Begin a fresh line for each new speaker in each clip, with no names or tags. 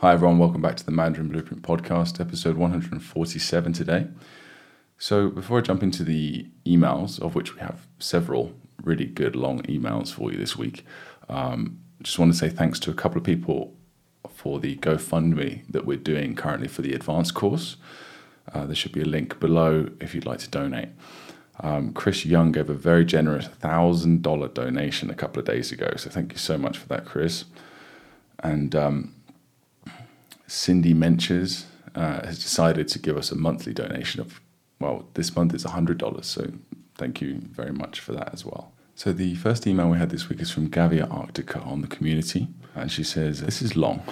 Hi, everyone. Welcome back to the Mandarin Blueprint podcast, episode 147 today. So, before I jump into the emails, of which we have several really good long emails for you this week, um, just want to say thanks to a couple of people for the GoFundMe that we're doing currently for the advanced course. Uh, there should be a link below if you'd like to donate. Um, Chris Young gave a very generous $1,000 donation a couple of days ago. So thank you so much for that, Chris. And um, Cindy Menches uh, has decided to give us a monthly donation of, well, this month is $100. So thank you very much for that as well. So the first email we had this week is from Gavia Arctica on the community. And she says, This is long.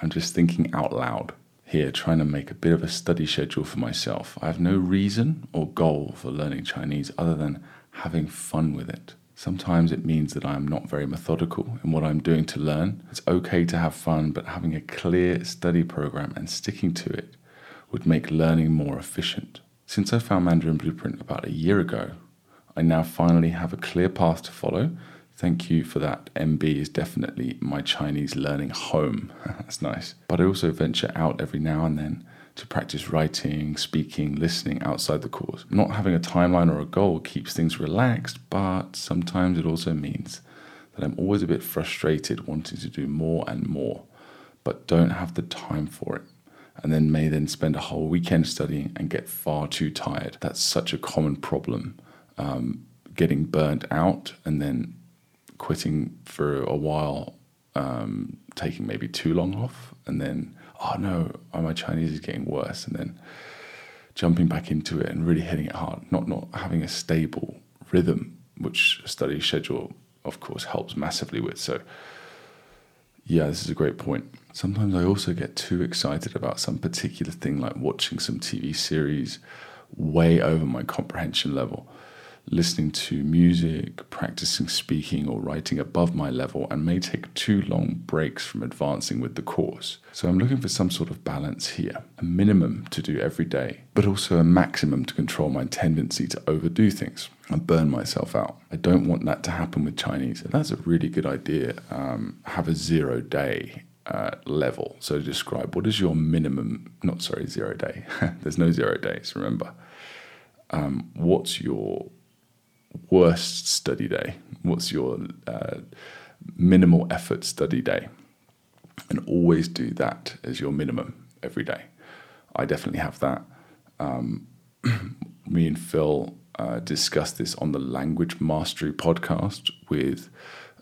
I'm just thinking out loud here, trying to make a bit of a study schedule for myself. I have no reason or goal for learning Chinese other than having fun with it. Sometimes it means that I am not very methodical in what I'm doing to learn. It's okay to have fun, but having a clear study program and sticking to it would make learning more efficient. Since I found Mandarin Blueprint about a year ago, I now finally have a clear path to follow. Thank you for that. MB is definitely my Chinese learning home. That's nice. But I also venture out every now and then to practice writing, speaking, listening outside the course. Not having a timeline or a goal keeps things relaxed, but sometimes it also means that I'm always a bit frustrated wanting to do more and more, but don't have the time for it. And then may then spend a whole weekend studying and get far too tired. That's such a common problem. Um, getting burnt out and then quitting for a while, um, taking maybe too long off, and then oh no, oh, my Chinese is getting worse, and then jumping back into it and really hitting it hard, not not having a stable rhythm, which a study schedule, of course, helps massively with. So, yeah, this is a great point. Sometimes I also get too excited about some particular thing, like watching some TV series way over my comprehension level listening to music, practicing speaking or writing above my level, and may take too long breaks from advancing with the course. So I'm looking for some sort of balance here a minimum to do every day, but also a maximum to control my tendency to overdo things and burn myself out. I don't want that to happen with Chinese. That's a really good idea. Um, have a zero day uh, level. So describe what is your minimum, not sorry, zero day. There's no zero days, remember. Um, what's your worst study day? What's your uh, minimal effort study day? And always do that as your minimum every day. I definitely have that. Um, me and Phil uh, discussed this on the Language Mastery podcast with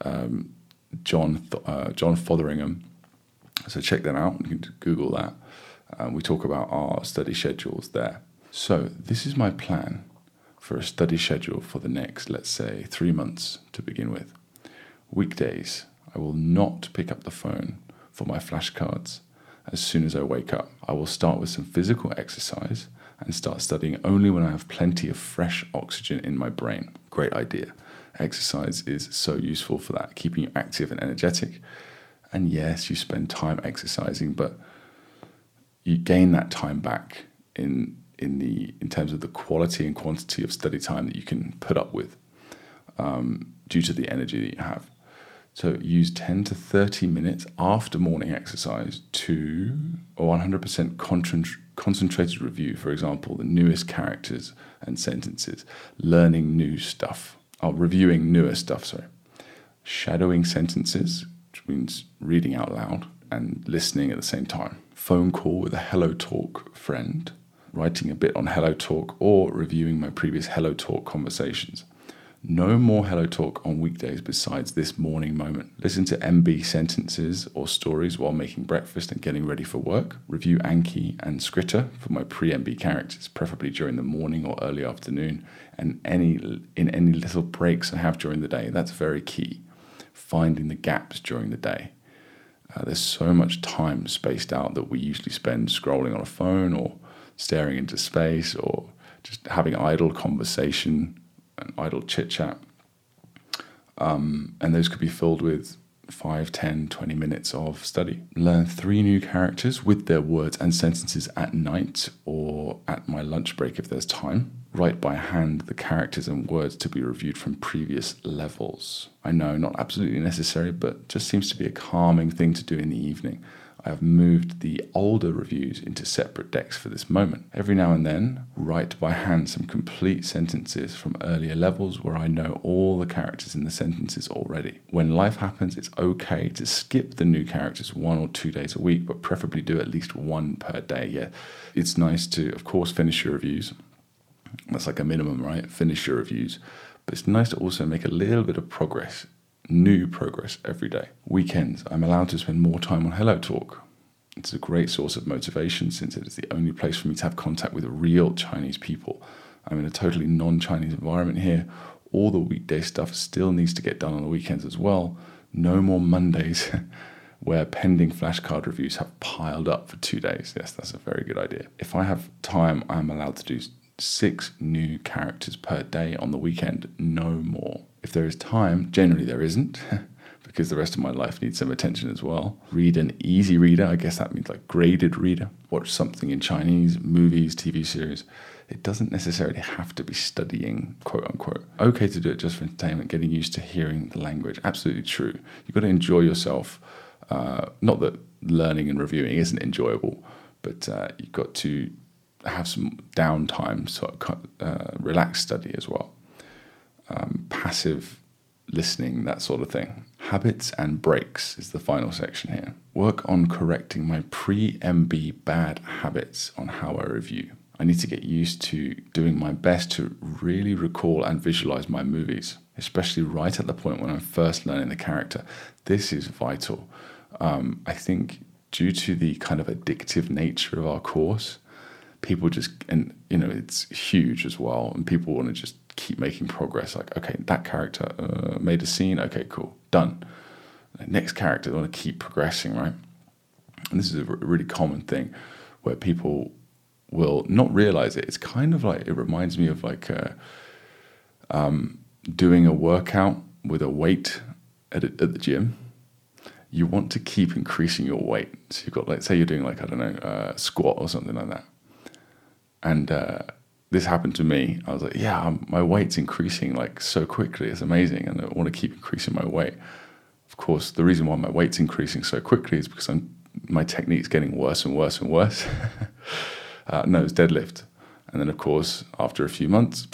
um, John Th- uh, John Fotheringham. So check that out. You can Google that. Uh, we talk about our study schedules there. So this is my plan for a study schedule for the next, let's say, three months to begin with. Weekdays, I will not pick up the phone for my flashcards as soon as I wake up. I will start with some physical exercise and start studying only when I have plenty of fresh oxygen in my brain. Great idea. Exercise is so useful for that, keeping you active and energetic. And yes, you spend time exercising, but you gain that time back in in the in terms of the quality and quantity of study time that you can put up with um, due to the energy that you have. So use 10 to 30 minutes after morning exercise to a 100% concentrated review, for example, the newest characters and sentences, learning new stuff, or oh, reviewing newer stuff, sorry. Shadowing sentences, which means reading out loud and listening at the same time. Phone call with a Hello Talk friend writing a bit on Hello Talk, or reviewing my previous Hello Talk conversations. No more Hello Talk on weekdays besides this morning moment. Listen to MB sentences or stories while making breakfast and getting ready for work. Review Anki and Skritter for my pre MB characters, preferably during the morning or early afternoon, and any in any little breaks I have during the day. That's very key. Finding the gaps during the day. Uh, there's so much time spaced out that we usually spend scrolling on a phone or staring into space or just having idle conversation and idle chit chat. Um, and those could be filled with 5, 10, 20 minutes of study. Learn three new characters with their words and sentences at night or at my lunch break if there's time. Write by hand the characters and words to be reviewed from previous levels. I know, not absolutely necessary, but just seems to be a calming thing to do in the evening I have moved the older reviews into separate decks for this moment. Every now and then, write by hand some complete sentences from earlier levels where I know all the characters in the sentences already. When life happens, it's okay to skip the new characters one or two days a week, but preferably do at least one per day. Yeah, it's nice to, of course, finish your reviews. That's like a minimum, right? Finish your reviews. But it's nice to also make a little bit of progress new progress every day. Weekends, I'm allowed to spend more time on Hello Talk. It's a great source of motivation since it is the only place for me to have contact with real Chinese people. I'm in a totally non Chinese environment here. All the weekday stuff still needs to get done on the weekends as well. No more Mondays where pending flashcard reviews have piled up for two days. Yes, that's a very good idea. If I have time, I'm allowed to do six new characters per day on the weekend, no more. If there is time, generally there isn't, because the rest of my life needs some attention as well. Read an easy reader, I guess that means like graded reader. Watch something in Chinese, movies, TV series. It doesn't necessarily have to be studying, quote unquote. Okay to do it just for entertainment, getting used to hearing the language. Absolutely true. You've got to enjoy yourself. Uh, not that learning and reviewing isn't enjoyable, but uh, you've got to have some downtime, sort of uh, relaxed study as well um, passive listening, that sort of thing. Habits and breaks is the final section here. Work on correcting my pre MB bad habits on how I review. I need to get used to doing my best to really recall and visualize my movies, especially right at the point when I'm first learning the character. This is vital. Um, I think due to the kind of addictive nature of our course, people just, and you know, it's huge as well, and people want to just keep making progress. Like, okay, that character uh, made a scene. Okay, cool, done. Next character, they want to keep progressing, right? And this is a really common thing where people will not realize it. It's kind of like it reminds me of like uh, um, doing a workout with a weight at, a, at the gym. You want to keep increasing your weight. So you've got, like, say, you're doing like I don't know, uh, squat or something like that, and uh, this happened to me. I was like, yeah, I'm, my weight's increasing like so quickly. It's amazing. And I want to keep increasing my weight. Of course, the reason why my weight's increasing so quickly is because I'm, my technique's getting worse and worse and worse. uh, no, it's deadlift. And then, of course, after a few months,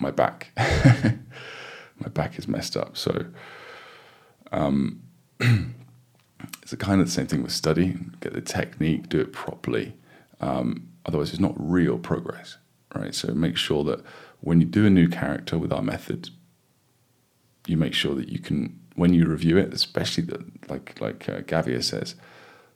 my back. my back is messed up. So um, it's kind of the same thing with study. Get the technique, do it properly. Um, otherwise, it's not real progress right? So make sure that when you do a new character with our method, you make sure that you can, when you review it, especially the, like like uh, Gavia says,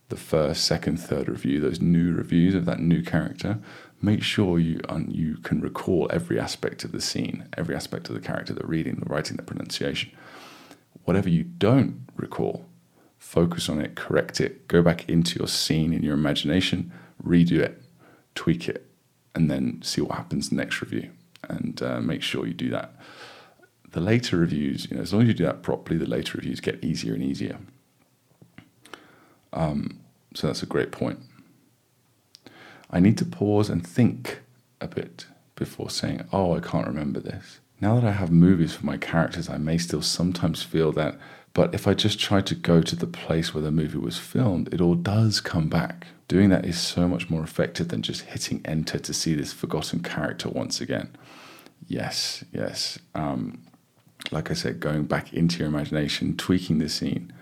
the first, second, third review, those new reviews of that new character, make sure you um, you can recall every aspect of the scene, every aspect of the character, the reading, the writing, the pronunciation. Whatever you don't recall, focus on it, correct it, go back into your scene in your imagination, redo it, tweak it, and then see what happens next review and uh, make sure you do that. The later reviews, you know, as long as you do that properly, the later reviews get easier and easier. Um, so that's a great point. I need to pause and think a bit before saying, oh, I can't remember this. Now that I have movies for my characters, I may still sometimes feel that, but if I just try to go to the place where the movie was filmed, it all does come back. Doing that is so much more effective than just hitting enter to see this forgotten character once again. Yes, yes. Um, like I said, going back into your imagination, tweaking the scene,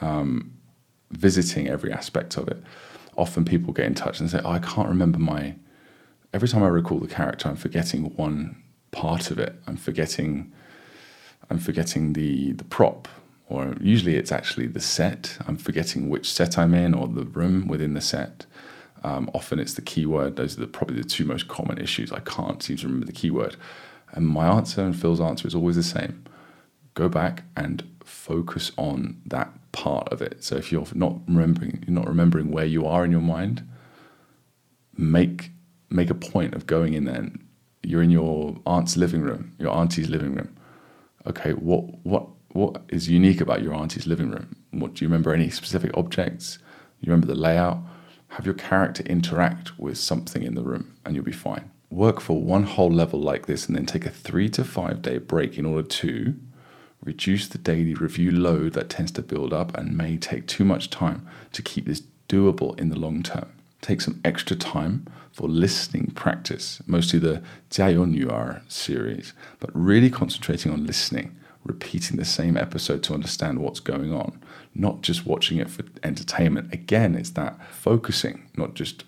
um, visiting every aspect of it. Often people get in touch and say, oh, I can't remember my. Every time I recall the character, I'm forgetting one part of it. I'm forgetting. I'm forgetting the the prop or usually it's actually the set. I'm forgetting which set I'm in or the room within the set. Um, often it's the keyword. Those are the, probably the two most common issues. I can't seem to remember the keyword. And my answer and Phil's answer is always the same. Go back and focus on that part of it. So if you're not remembering, you're not remembering where you are in your mind, make make a point of going in there. You're in your aunt's living room, your auntie's living room. Okay, what what what is unique about your auntie's living room? What do you remember? Any specific objects? You remember the layout? Have your character interact with something in the room, and you'll be fine. Work for one whole level like this, and then take a three to five day break in order to reduce the daily review load that tends to build up and may take too much time to keep this doable in the long term. Take some extra time for listening practice, mostly the Jiayonyuar series, but really concentrating on listening repeating the same episode to understand what's going on, not just watching it for entertainment. Again, it's that focusing, not just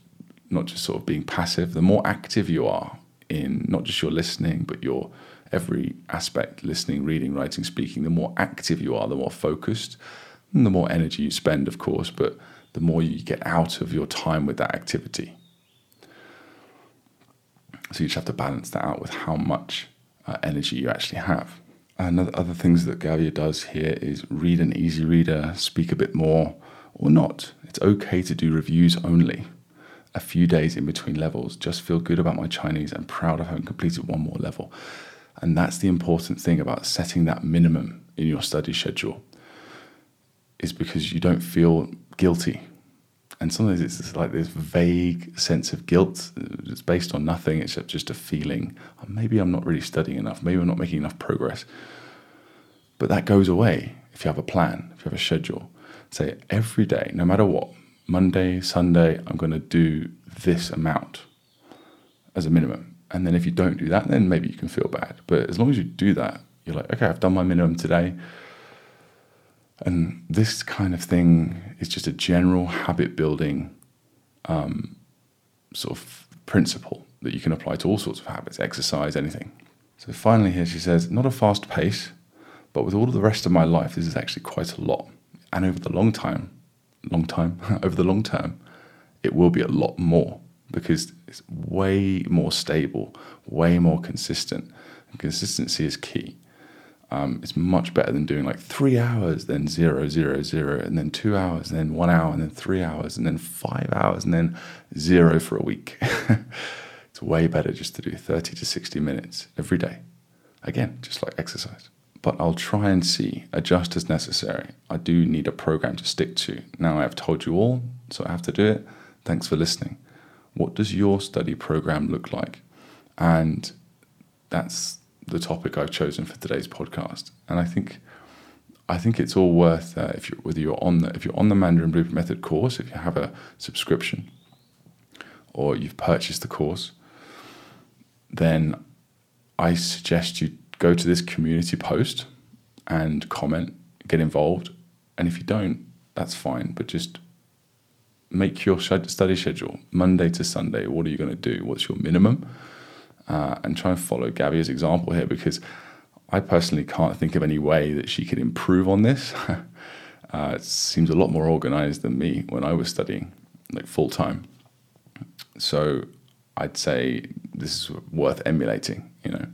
not just sort of being passive. The more active you are in not just your listening, but your every aspect listening, reading, writing, speaking the more active you are, the more focused, and the more energy you spend, of course, but the more you get out of your time with that activity. So you just have to balance that out with how much uh, energy you actually have. And other things that Gavia does here is read an easy reader, speak a bit more, or not. It's okay to do reviews only a few days in between levels. Just feel good about my Chinese and proud of having completed one more level. And that's the important thing about setting that minimum in your study schedule, is because you don't feel guilty. And sometimes it's like this vague sense of guilt. Uh, it's based on nothing. It's just a feeling. Oh, maybe I'm not really studying enough. Maybe I'm not making enough progress. But that goes away if you have a plan, if you have a schedule. Say every day, no matter what, Monday, Sunday, I'm going to do this amount as a minimum. And then if you don't do that, then maybe you can feel bad. But as long as you do that, you're like, okay, I've done my minimum today. And this kind of thing is just a general habit building um, sort of principle that you can apply to all sorts of habits, exercise, anything. So finally, here she says, not a fast pace, but with all of the rest of my life, this is actually quite a lot. And over the long time, long time, over the long term, it will be a lot more because it's way more stable, way more consistent. And consistency is key. Um, it's much better than doing like three hours, then zero, zero, zero, and then two hours, and then one hour, and then three hours, and then five hours, and then zero for a week. it's way better just to do 30 to 60 minutes every day. Again, just like exercise but I'll try and see, adjust as necessary. I do need a program to stick to. Now I have told you all, so I have to do it. Thanks for listening. What does your study program look like? And that's the topic I've chosen for today's podcast. And I think I think it's all worth uh, if you whether you're on the if you're on the Mandarin Blueprint Method course, if you have a subscription, or you've purchased the course, then I suggest you go to this community post and comment, get involved. And if you don't, that's fine. But just make your study schedule Monday to Sunday. What are you going to do? What's your minimum? Uh, and try and follow Gavia's example here because I personally can't think of any way that she could improve on this. uh, it seems a lot more organized than me when I was studying, like full time. So I'd say this is worth emulating, you know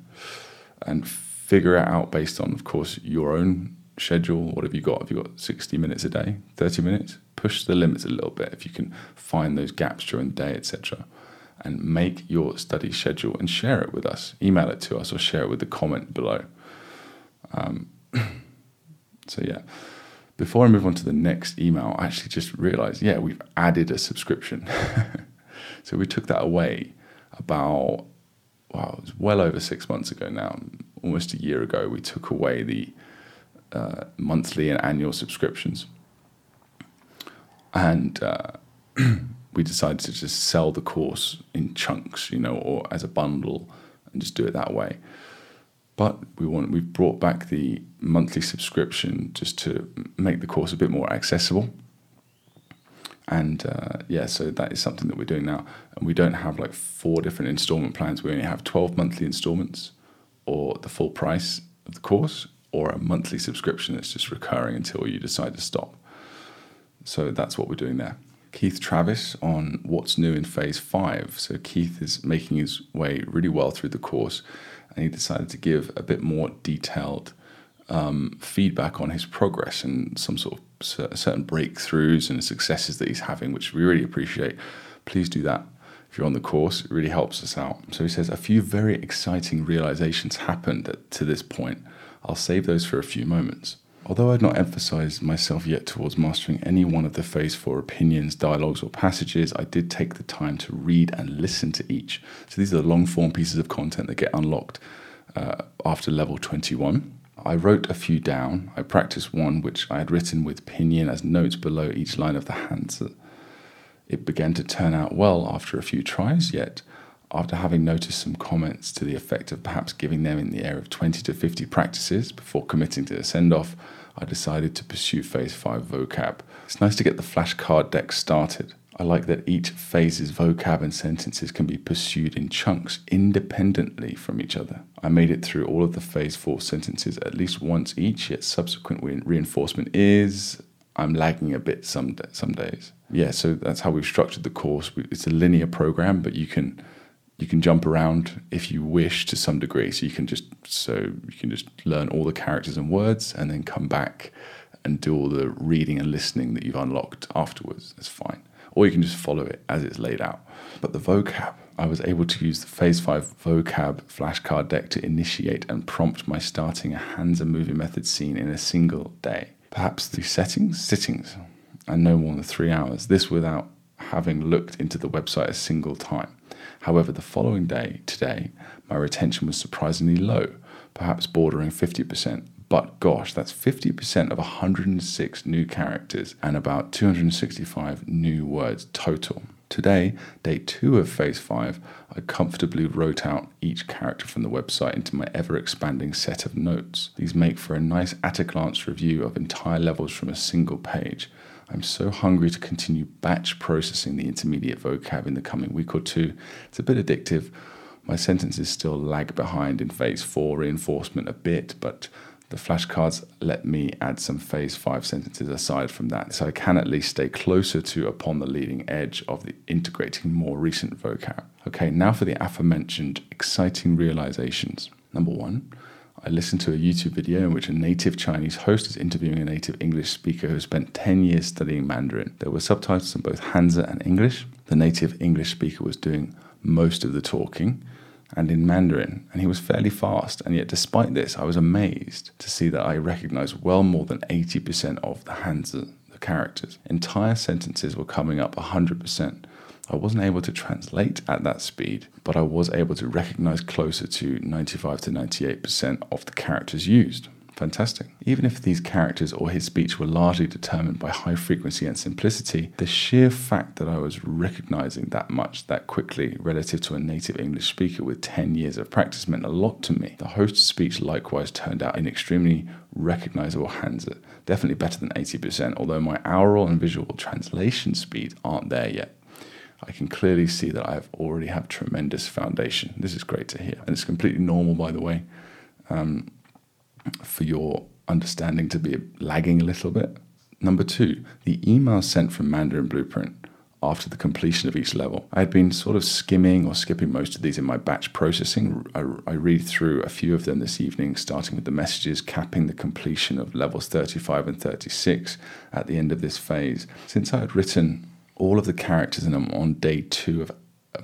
and figure it out based on, of course, your own schedule. What have you got? Have you got 60 minutes a day, 30 minutes? Push the limits a little bit if you can find those gaps during the day, etc. And make your study schedule and share it with us. Email it to us or share it with the comment below. Um, so, yeah. Before I move on to the next email, I actually just realized, yeah, we've added a subscription. so we took that away about wow, it was well over six months ago now, almost a year ago, we took away the uh, monthly and annual subscriptions. And uh, we decided to just sell the course in chunks, you know, or as a bundle and just do it that way. But we want we've brought back the monthly subscription just to make the course a bit more accessible and uh, yeah, so that is something that we're doing now. And we don't have like four different installment plans. We only have 12 monthly installments or the full price of the course or a monthly subscription that's just recurring until you decide to stop. So that's what we're doing there. Keith Travis on what's new in phase five. So Keith is making his way really well through the course and he decided to give a bit more detailed um, feedback on his progress and some sort of certain breakthroughs and successes that he's having, which we really appreciate. Please do that if you're on the course. It really helps us out. So he says a few very exciting realizations happened to this point. I'll save those for a few moments. Although I'd not emphasized myself yet towards mastering any one of the phase four opinions, dialogues, or passages, I did take the time to read and listen to each. So these are the long form pieces of content that get unlocked uh, after level 21. I wrote a few down. I practiced one which I had written with pinyin as notes below each line of the hanzi. It began to turn out well after a few tries, yet after having noticed some comments to the effect of perhaps giving them in the area of 20 to 50 practices before committing to a send off, I decided to pursue Phase 5 vocab. It's nice to get the flashcard deck started. I like that each phase's vocab and sentences can be pursued in chunks independently from each other. I made it through all of the phase 4 sentences at least once each, yet subsequent reinforcement is I'm lagging a bit some some days. Yeah, so that's how we've structured the course. It's a linear program, but you can you can jump around if you wish to some degree. So you can just so you can just learn all the characters and words, and then come back and do all the reading and listening that you've unlocked afterwards. That's fine. Or you can just follow it as it's laid out. But the vocab, I was able to use the Phase 5 vocab flashcard deck to initiate and prompt my starting a Hanzi movie method scene in a single day. Perhaps through settings, sittings, and no more than three hours. This without having looked into the website a single time. However, the following day, today, my retention was surprisingly low, perhaps bordering 50%. But gosh, that's 50% of 106 new characters and about 265 new words total. Today, day two of phase five, I comfortably wrote out each character from the website into my ever expanding set of notes. These make for a nice at a glance review of entire levels from a single page. I'm so hungry to continue batch processing the intermediate vocab in the coming week or two. It's a bit addictive. My sentences still lag behind in phase four reinforcement a bit, but the flashcards let me add some phase five sentences aside from that, so I can at least stay closer to upon the leading edge of the integrating more recent vocab. Okay, now for the aforementioned exciting realizations. Number one, I listened to a YouTube video in which a native Chinese host is interviewing a native English speaker who spent 10 years studying Mandarin. There were subtitles in both Hanzi and English. The native English speaker was doing most of the talking and in Mandarin, and he was fairly fast. And yet, despite this, I was amazed to see that I recognized well more than 80% of the Hanzi, the characters. Entire sentences were coming up 100%. I wasn't able to translate at that speed, but I was able to recognize closer to 95 to 98% of the characters used. Fantastic. Even if these characters or his speech were largely determined by high frequency and simplicity, the sheer fact that I was recognizing that much that quickly relative to a native English speaker with 10 years of practice meant a lot to me. The host's speech likewise turned out in extremely recognizable Hanzi, definitely better than 80%, although my aural and visual translation speeds aren't there yet. I can clearly see that I have already have tremendous foundation. This is great to hear, and it's completely normal, by the way, um, for your understanding to be lagging a little bit. Number two, the email sent from Mandarin Blueprint after the completion of each level. I had been sort of skimming or skipping most of these in my batch processing. I, I, read through a few of them this evening, starting with the messages capping the completion of levels 35 and 36 at the end of this phase. Since I had written all of the characters in them on day two of,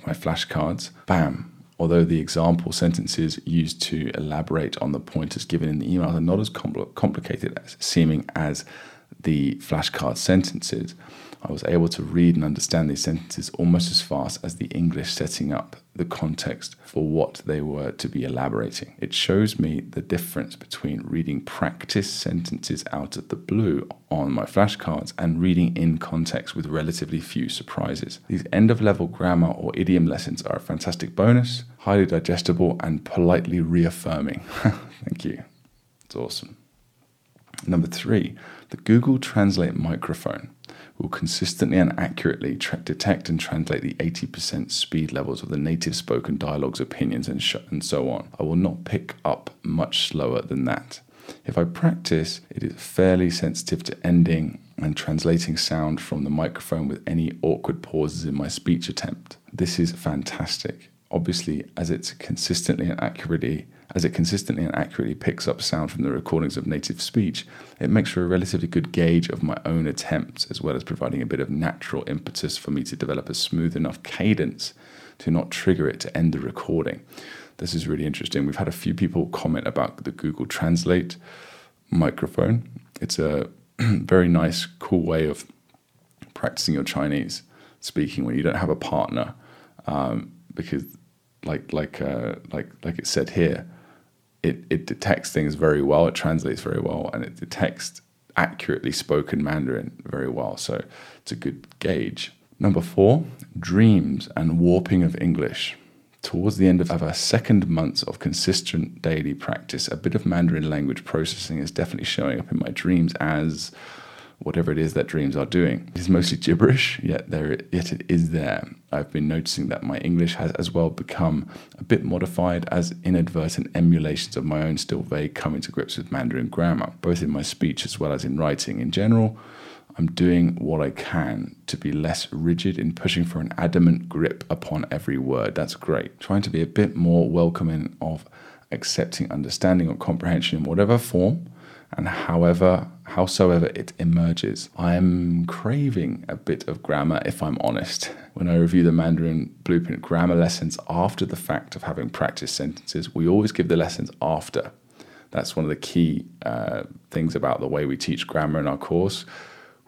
my flashcards. Bam! Although the example sentences used to elaborate on the pointers given in the emails are not as compl- complicated as seeming as the flashcard sentences, I was able to read and understand these sentences almost as fast as the English setting up the context for what they were to be elaborating. It shows me the difference between reading practice sentences out of the blue on my flashcards and reading in context with relatively few surprises. These end of level grammar or idiom lessons are a fantastic bonus, highly digestible, and politely reaffirming. Thank you. It's awesome. Number three, the Google Translate microphone will consistently and accurately tra- detect and translate the 80% speed levels of the native spoken dialogues, opinions, and, sh- and so on. I will not pick up much slower than that. If I practice, it is fairly sensitive to ending and translating sound from the microphone with any awkward pauses in my speech attempt. This is fantastic. Obviously, as it's consistently and accurately as it consistently and accurately picks up sound from the recordings of native speech, it makes for a relatively good gauge of my own attempts, as well as providing a bit of natural impetus for me to develop a smooth enough cadence to not trigger it to end the recording. This is really interesting. We've had a few people comment about the Google Translate microphone. It's a very nice, cool way of practicing your Chinese speaking when you don't have a partner, um, because like like uh, like like it said here, it, it detects things very well, it translates very well, and it detects accurately spoken Mandarin very well. So it's a good gauge. Number four, dreams and warping of English. Towards the end of our second month of consistent daily practice, a bit of Mandarin language processing is definitely showing up in my dreams as whatever it is that dreams are doing. It is mostly gibberish, yet there yet it is there. I've been noticing that my English has as well become a bit modified as inadvertent emulations of my own still vague coming to grips with Mandarin grammar, both in my speech as well as in writing in general. I'm doing what I can to be less rigid in pushing for an adamant grip upon every word. That's great. Trying to be a bit more welcoming of accepting understanding or comprehension in whatever form and however howsoever it emerges. I am craving a bit of grammar if I'm honest. When I review the Mandarin Blueprint grammar lessons after the fact of having practiced sentences, we always give the lessons after. That's one of the key uh, things about the way we teach grammar in our course.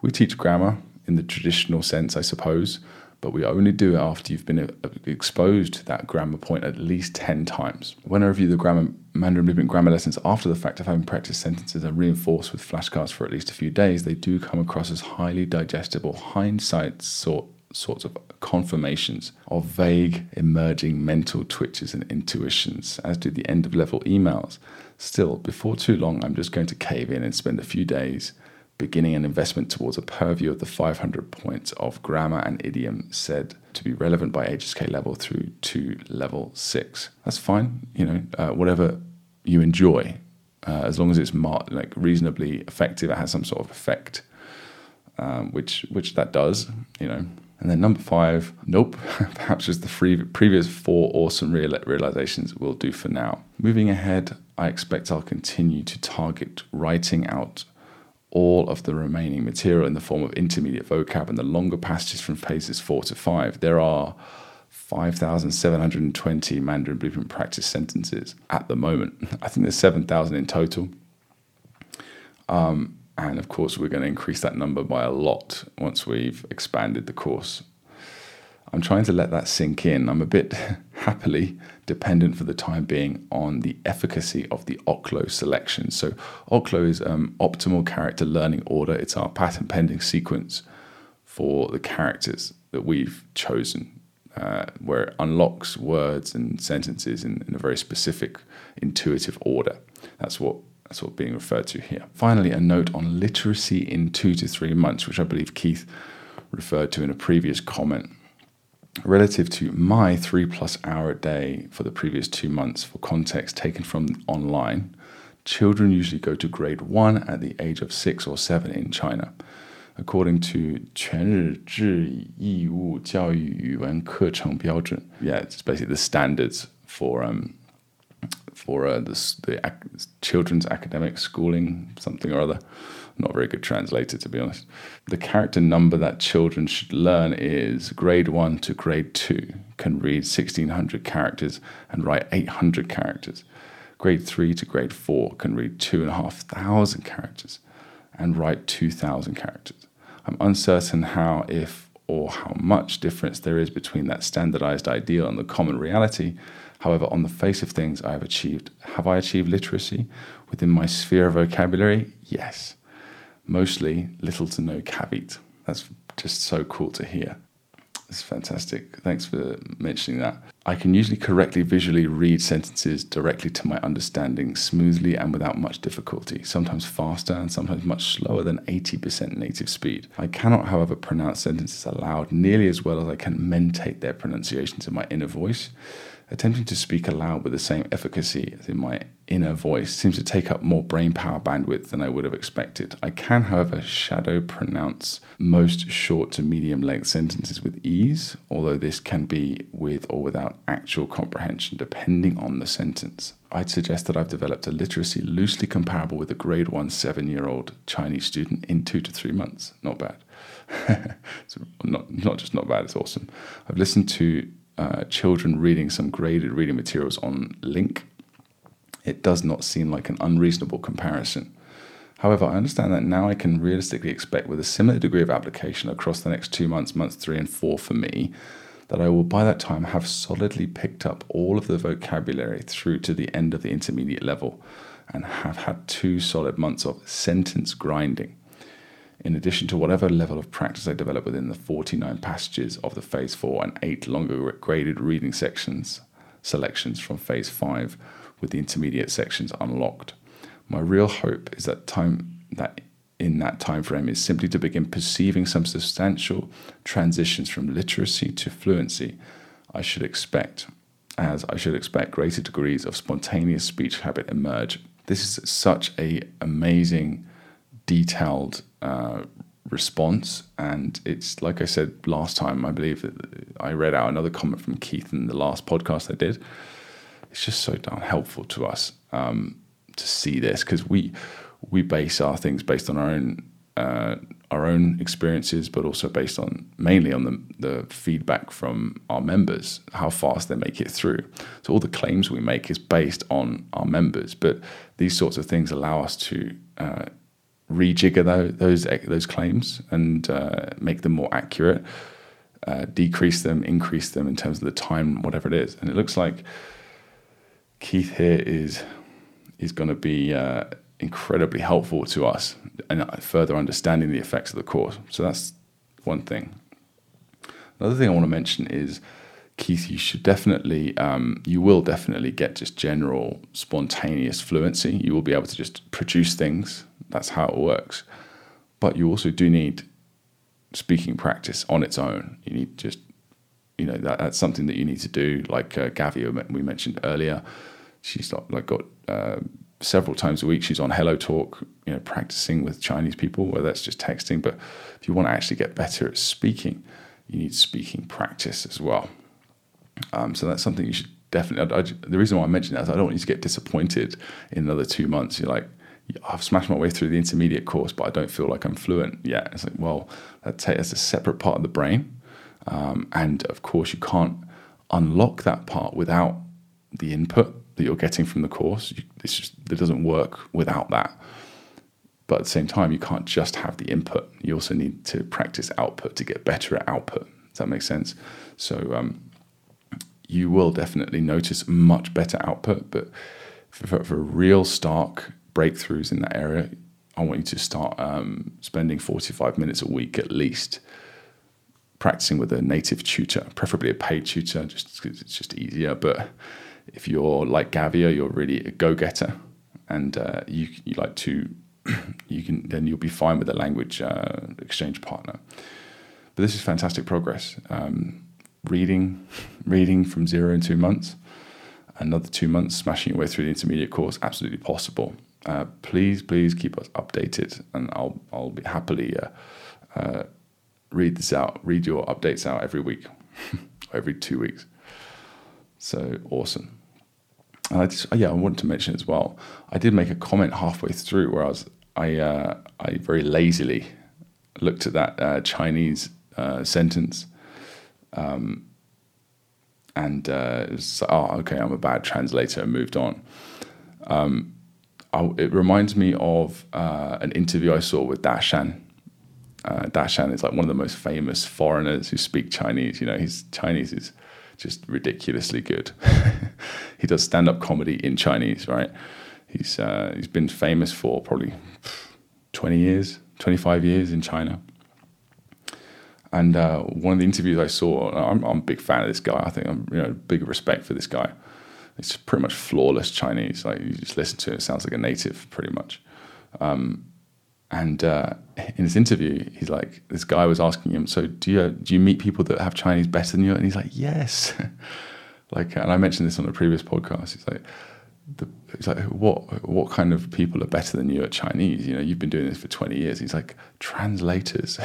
We teach grammar in the traditional sense, I suppose, but we only do it after you've been uh, exposed to that grammar point at least 10 times. When I review the grammar Mandarin Blueprint grammar lessons after the fact of having practiced sentences and reinforced with flashcards for at least a few days, they do come across as highly digestible, hindsight sort sorts of confirmations of vague emerging mental twitches and intuitions, as do the end of level emails. Still, before too long, I'm just going to cave in and spend a few days beginning an investment towards a purview of the 500 points of grammar and idiom said to be relevant by HSK level through to level six. That's fine, you know, uh, whatever you enjoy, uh, as long as it's mar- like reasonably effective, it has some sort of effect, um, which which that does, you know. And then number five, nope, perhaps just the free, previous four awesome real, realizations will do for now. Moving ahead, I expect I'll continue to target writing out all of the remaining material in the form of intermediate vocab and the longer passages from phases four to five. There are 5,720 Mandarin Blueprint practice sentences at the moment. I think there's 7,000 in total. Um, and of course, we're going to increase that number by a lot once we've expanded the course. I'm trying to let that sink in. I'm a bit happily dependent for the time being on the efficacy of the OCLO selection. So, OCLO is um, optimal character learning order, it's our patent pending sequence for the characters that we've chosen, uh, where it unlocks words and sentences in, in a very specific, intuitive order. That's what that's what being referred to here. Finally, a note on literacy in two to three months, which I believe Keith referred to in a previous comment relative to my three plus hour a day for the previous two months for context taken from online, children usually go to grade one at the age of six or seven in China. According to 全日制义务教育语文课程标准, yeah, it's basically the standards for um, for uh, the, the ac- children's academic schooling, something or other not very good translator to be honest. The character number that children should learn is grade 1 to grade 2 can read 1600 characters and write 800 characters. Grade 3 to grade 4 can read 2,500 characters and write 2,000 characters. I'm uncertain how, if, or how much difference there is between that standardized ideal and the common reality. However, on the face of things, I have achieved. Have I achieved literacy within my sphere of vocabulary? Yes mostly little to no kavit. That's just so cool to hear. It's fantastic. Thanks for mentioning that. I can usually correctly visually read sentences directly to my understanding smoothly and without much difficulty, sometimes faster and sometimes much slower than 80% native speed. I cannot, however, pronounce sentences aloud nearly as well as I can mentate their pronunciations in my inner voice. Attempting to speak aloud with the same efficacy as in my inner voice seems to take up more brain power bandwidth than I would have expected. I can, however, shadow pronounce most short to medium length sentences with ease, although this can be with or without actual comprehension depending on the sentence. I'd suggest that I've developed a literacy loosely comparable with a grade 1 seven year old Chinese student in two to three months. Not bad. not, not just not bad, it's awesome. I've listened to uh, children reading some graded reading materials on LingQ, it does not seem like an unreasonable comparison. However, I understand that now I can realistically expect, with a similar degree of application across the next two months, months three and four for me, that I will by that time have solidly picked up all of the vocabulary through to the end of the intermediate level and have had two solid months of sentence grinding. In addition to whatever level of practice I develop within the 49 passages of the Phase 4 and 8 longer graded reading sections, selections from Phase 5 with the intermediate sections unlocked. My real hope is that time that in that time frame is simply to begin perceiving some substantial transitions from literacy to fluency. I should expect as I should expect greater degrees of spontaneous speech habit emerge. This is such a amazing, detailed uh, response, and it's like I said last time. I believe that I read out another comment from Keith in the last podcast I did. It's just so darn helpful to us um, to see this because we we base our things based on our own uh, our own experiences, but also based on mainly on the, the feedback from our members, how fast they make it through. So all the claims we make is based on our members, but these sorts of things allow us to uh, rejigger those those, claims and uh, make them more accurate, uh, decrease them, increase them in terms of the time, whatever it is. And it looks like Keith here is is going to be uh, incredibly helpful to us and further understanding the effects of the course. So that's one thing. Another thing I want to mention is, Keith, you should definitely, um, you will definitely get just general spontaneous fluency. You will be able to just produce things. That's how it works. But you also do need speaking practice on its own. You need just, you know, that, that's something that you need to do. Like uh, Gavia, we mentioned earlier, she's got, like got uh, several times a week she's on Hello Talk, you know, practicing with Chinese people, whether that's just texting. But if you want to actually get better at speaking, you need speaking practice as well. Um, so that's something you should definitely. I, I, the reason why I mention that is I don't want you to get disappointed in another two months. You're like, I've smashed my way through the intermediate course, but I don't feel like I'm fluent yet. It's like, well, that's a separate part of the brain, um, and of course you can't unlock that part without the input that you're getting from the course. It's just it doesn't work without that. But at the same time, you can't just have the input. You also need to practice output to get better at output. Does that make sense? So um, you will definitely notice much better output. But for, for real stark breakthroughs in that area, I want you to start um, spending 45 minutes a week at least practicing with a native tutor, preferably a paid tutor, just because it's just easier. But if you're like Gavia, you're really a go-getter, and uh, you you like to, you can then you'll be fine with a language uh, exchange partner. But this is fantastic progress. Um, reading, reading from zero in two months, another two months smashing your way through the intermediate course, absolutely possible. Uh, please, please keep us updated, and I'll I'll be happily uh, uh, read this out, read your updates out every week, every two weeks. So awesome. And I just, yeah, I wanted to mention as well. I did make a comment halfway through where I was, I, uh, I very lazily looked at that uh, Chinese uh, sentence, um, and uh, it was, oh, okay, I'm a bad translator, and moved on. Um, I, it reminds me of uh, an interview I saw with Dashan. Uh, Dashan is like one of the most famous foreigners who speak Chinese. You know, his Chinese is just ridiculously good. he does stand up comedy in Chinese, right? He's uh, he's been famous for probably twenty years, twenty five years in China. And uh, one of the interviews I saw, I'm, I'm, a big fan of this guy. I think I'm you know big respect for this guy. It's pretty much flawless Chinese. Like you just listen to it, it sounds like a native, pretty much. Um, and uh, in this interview, he's like, this guy was asking him, so do you do you meet people that have Chinese better than you? And he's like, yes. like, and I mentioned this on a previous podcast. He's like, the, he's like, what what kind of people are better than you at Chinese? You know, you've been doing this for twenty years. He's like, translators.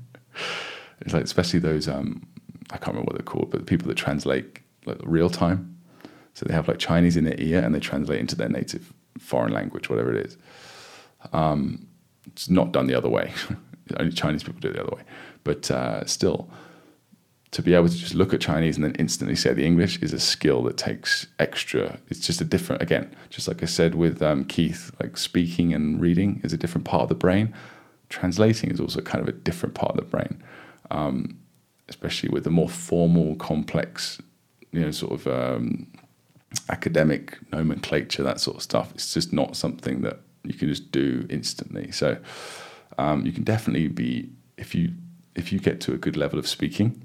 it's like, especially those um, I can't remember what they're called, but the people that translate like real time. So they have like Chinese in their ear and they translate into their native foreign language, whatever it is. Um, it's not done the other way. Only Chinese people do it the other way. But uh, still, to be able to just look at Chinese and then instantly say the English is a skill that takes extra. It's just a different, again, just like I said with um, Keith, like speaking and reading is a different part of the brain. Translating is also kind of a different part of the brain. Um, especially with the more formal, complex, you know, sort of um, academic nomenclature, that sort of stuff. It's just not something that you can just do instantly. So um, you can definitely be if you if you get to a good level of speaking,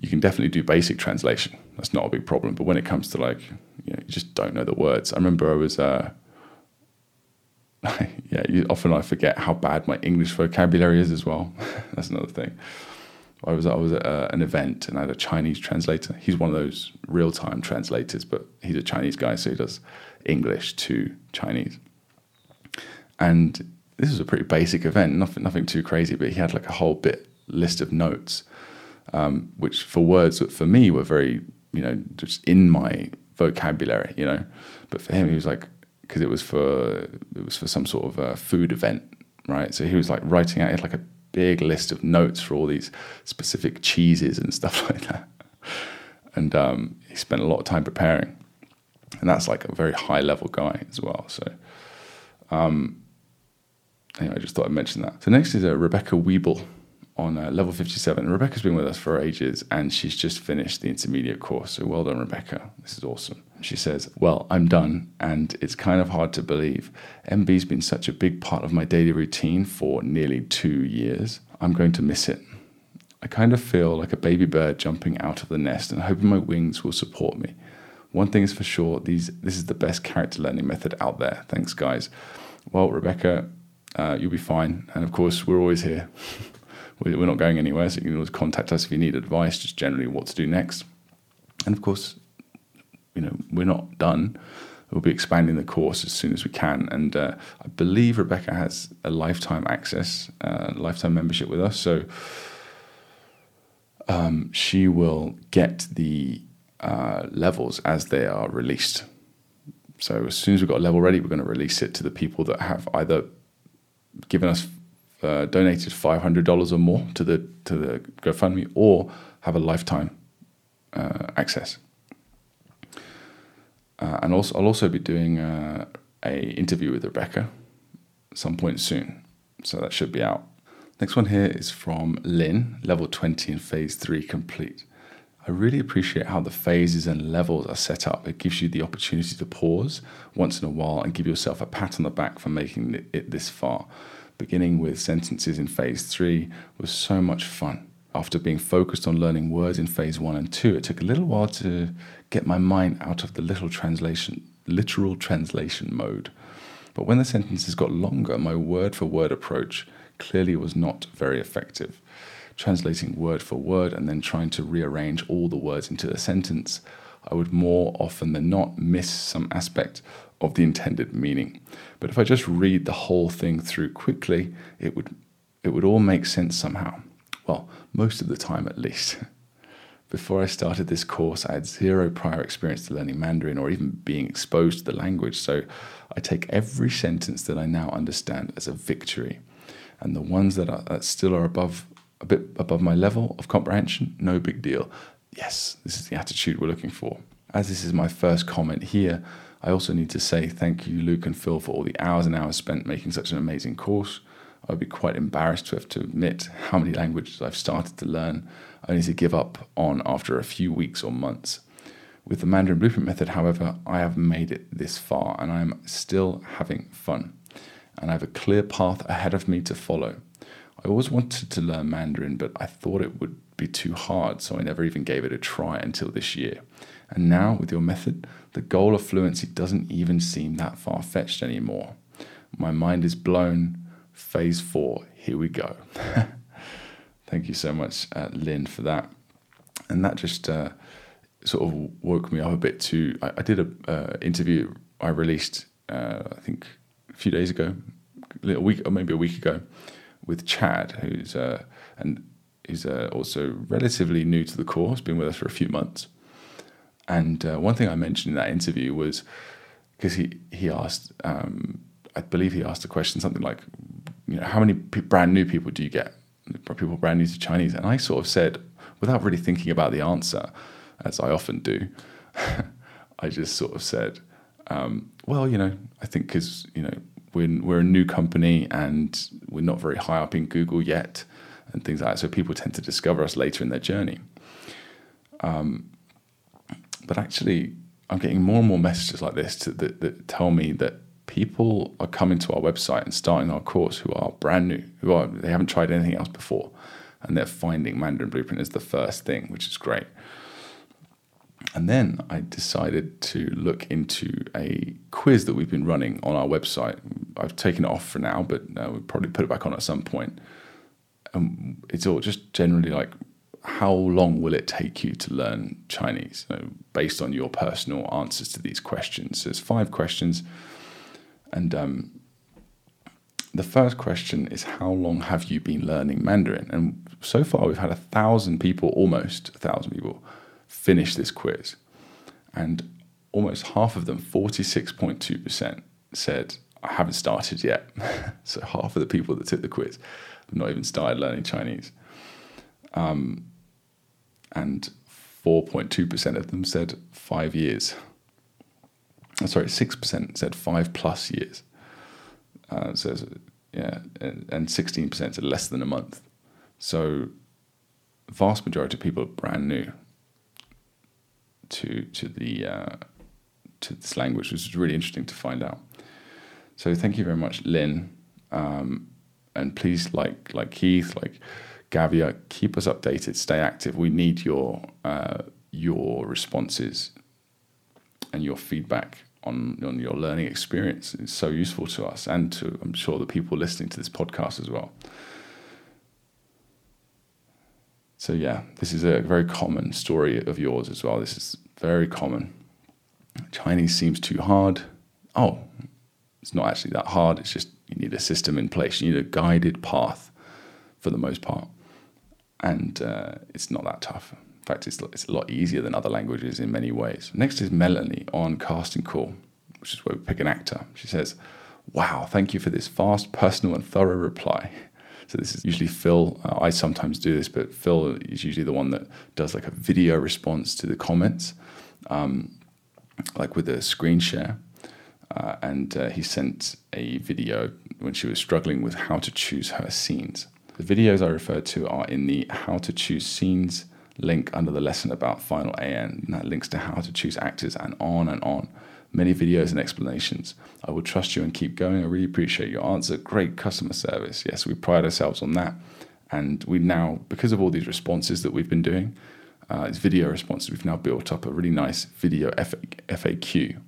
you can definitely do basic translation. That's not a big problem. But when it comes to like, you know, you just don't know the words. I remember I was, uh, yeah, you, often I forget how bad my English vocabulary is as well. That's another thing. I was I was at uh, an event and I had a Chinese translator. He's one of those real time translators, but he's a Chinese guy, so he does English to Chinese. And this was a pretty basic event, nothing nothing too crazy, but he had like a whole bit list of notes, um, which for words that for me were very you know just in my vocabulary, you know, but for him he was like because it was for it was for some sort of a food event, right? So he was like writing out like a big list of notes for all these specific cheeses and stuff like that. And um, he spent a lot of time preparing. And that's like a very high level guy as well. So, um, anyway, I just thought I'd mention that. So, next is uh, Rebecca Weeble on uh, level 57. Rebecca's been with us for ages and she's just finished the intermediate course. So, well done, Rebecca. This is awesome. She says, Well, I'm done, and it's kind of hard to believe. MB's been such a big part of my daily routine for nearly two years. I'm going to miss it. I kind of feel like a baby bird jumping out of the nest and hoping my wings will support me. One thing is for sure, these this is the best character learning method out there. Thanks, guys. Well, Rebecca, uh, you'll be fine. And of course, we're always here. we're not going anywhere, so you can always contact us if you need advice, just generally what to do next. And of course, you know, we're not done. We'll be expanding the course as soon as we can. And uh, I believe Rebecca has a lifetime access, uh, lifetime membership with us. So um, she will get the uh, levels as they are released. So as soon as we've got a level ready, we're going to release it to the people that have either given us uh, donated five hundred dollars or more to the to the GoFundMe, or have a lifetime uh, access. Uh, and also, I'll also be doing uh, a interview with Rebecca some point soon, so that should be out. Next one here is from Lynn, level 20 in phase 3 complete. I really appreciate how the phases and levels are set up. It gives you the opportunity to pause once in a while and give yourself a pat on the back for making it this far. Beginning with sentences in phase 3 was so much fun after being focused on learning words in phase one and two, it took a little while to get my mind out of the literal translation, literal translation mode. But when the sentences got longer, my word for word approach clearly was not very effective. Translating word for word and then trying to rearrange all the words into a sentence, I would more often than not miss some aspect of the intended meaning. But if I just read the whole thing through quickly, it would it would all make sense somehow. Well, most of the time at least. Before I started this course, I had zero prior experience to learning Mandarin or even being exposed to the language, so I take every sentence that I now understand as a victory. And the ones that, are, that still are above a bit above my level of comprehension, no big deal. Yes, this is the attitude we're looking for. As this is my first comment here, I also need to say thank you, Luke and Phil, for all the hours and hours spent making such an amazing course. I would be quite embarrassed to have to admit how many languages I've started to learn, only to give up on after a few weeks or months. With the Mandarin Blueprint method, however, I have made it this far and I am still having fun. And I have a clear path ahead of me to follow. I always wanted to learn Mandarin, but I thought it would be too hard, so I never even gave it a try until this year. And now, with your method, the goal of fluency doesn't even seem that far fetched anymore. My mind is blown phase four. Here we go. Thank you so much, uh, Lynn, for that. And that just uh, sort of woke me up a bit to. I, I did an uh, interview I released, uh, I think, a few days ago, a week or maybe a week ago, with Chad, who's uh, and he's uh, also relatively new to the course, been with us for a few months. And one thing I mentioned in that interview was because he he asked, um, I believe he asked a question something like, you know, how many brand new people do you get? People brand new to Chinese, and I sort of said, without really thinking about the answer, as I often do, I just sort of said, um, well, you know, I think because you know we're we're a new company and we're not very high up in Google yet, and things like that. So people tend to discover us later in their journey. Um, but actually, I'm getting more and more messages like this to, that, that tell me that people are coming to our website and starting our course who are brand new, who are they haven't tried anything else before, and they're finding Mandarin Blueprint as the first thing, which is great. And then I decided to look into a quiz that we've been running on our website. I've taken it off for now, but uh, we'll probably put it back on at some point. And it's all just generally like how long will it take you to learn Chinese you know, based on your personal answers to these questions? So There's five questions. And um, the first question is how long have you been learning Mandarin? And so far, we've had a thousand people, almost a thousand people, finish this quiz. And almost half of them, 46.2%, said, I haven't started yet. so half of the people that took the quiz have not even started learning Chinese. Um, and 4.2% of them said five years. Sorry, 6% said five plus years. Uh, so, yeah, and 16% said less than a month. So, vast majority of people are brand new to to the uh, to this language, which is really interesting to find out. So, thank you very much, Lynn, um, and please, like like Keith, like Gavia, keep us updated, stay active. We need your uh, your responses and your feedback on, on your learning experience. It's so useful to us and to I'm sure the people listening to this podcast as well. So yeah, this is a very common story of yours as well. This is very common. Chinese seems too hard. Oh, it's not actually that hard. It's just you need a system in place. You need a guided path for the most part and uh, it's not that tough. In fact, it's, it's a lot easier than other languages in many ways. Next is Melanie on Casting Call, which is where we pick an actor. She says, Wow, thank you for this fast, personal, and thorough reply. So this is usually Phil. Uh, I sometimes do this, but Phil is usually the one that does like a video response to the comments, um, like with a screen share. Uh, and uh, he sent a video when she was struggling with how to choose her scenes. The videos I refer to are in the How to Choose Scenes link under the lesson about Final AN, and that links to how to choose actors and on and on. Many videos and explanations. I will trust you and keep going. I really appreciate your answer. Great customer service. Yes, we pride ourselves on that. And we now, because of all these responses that we've been doing, uh, these video responses, we've now built up a really nice video FAQ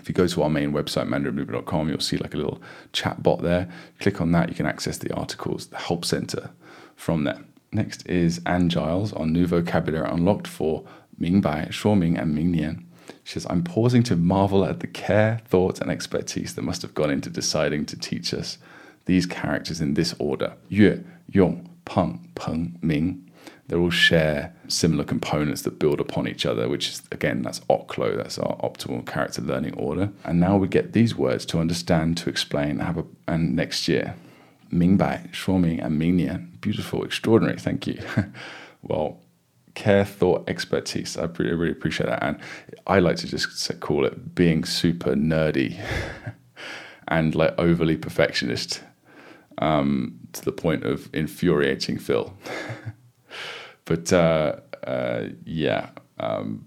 if you go to our main website, mandarinblueprint.com, you'll see like a little chat bot there. Click on that, you can access the articles, the help center from there. Next is Anne Giles on New Vocabulary Unlocked for Mingbai, Shuoming, and Mingnian. She says, I'm pausing to marvel at the care, thought, and expertise that must have gone into deciding to teach us these characters in this order. Yue, Yong, Peng, Peng, Ming, they all share similar components that build upon each other, which is, again, that's OCLO, that's our optimal character learning order. And now we get these words to understand, to explain, have a, and next year. Mingbai, Shuoming, and Mingnian. Beautiful, extraordinary, thank you. well, care, thought, expertise. I really, really appreciate that. And I like to just call it being super nerdy and like overly perfectionist um, to the point of infuriating Phil. but uh, uh, yeah, um,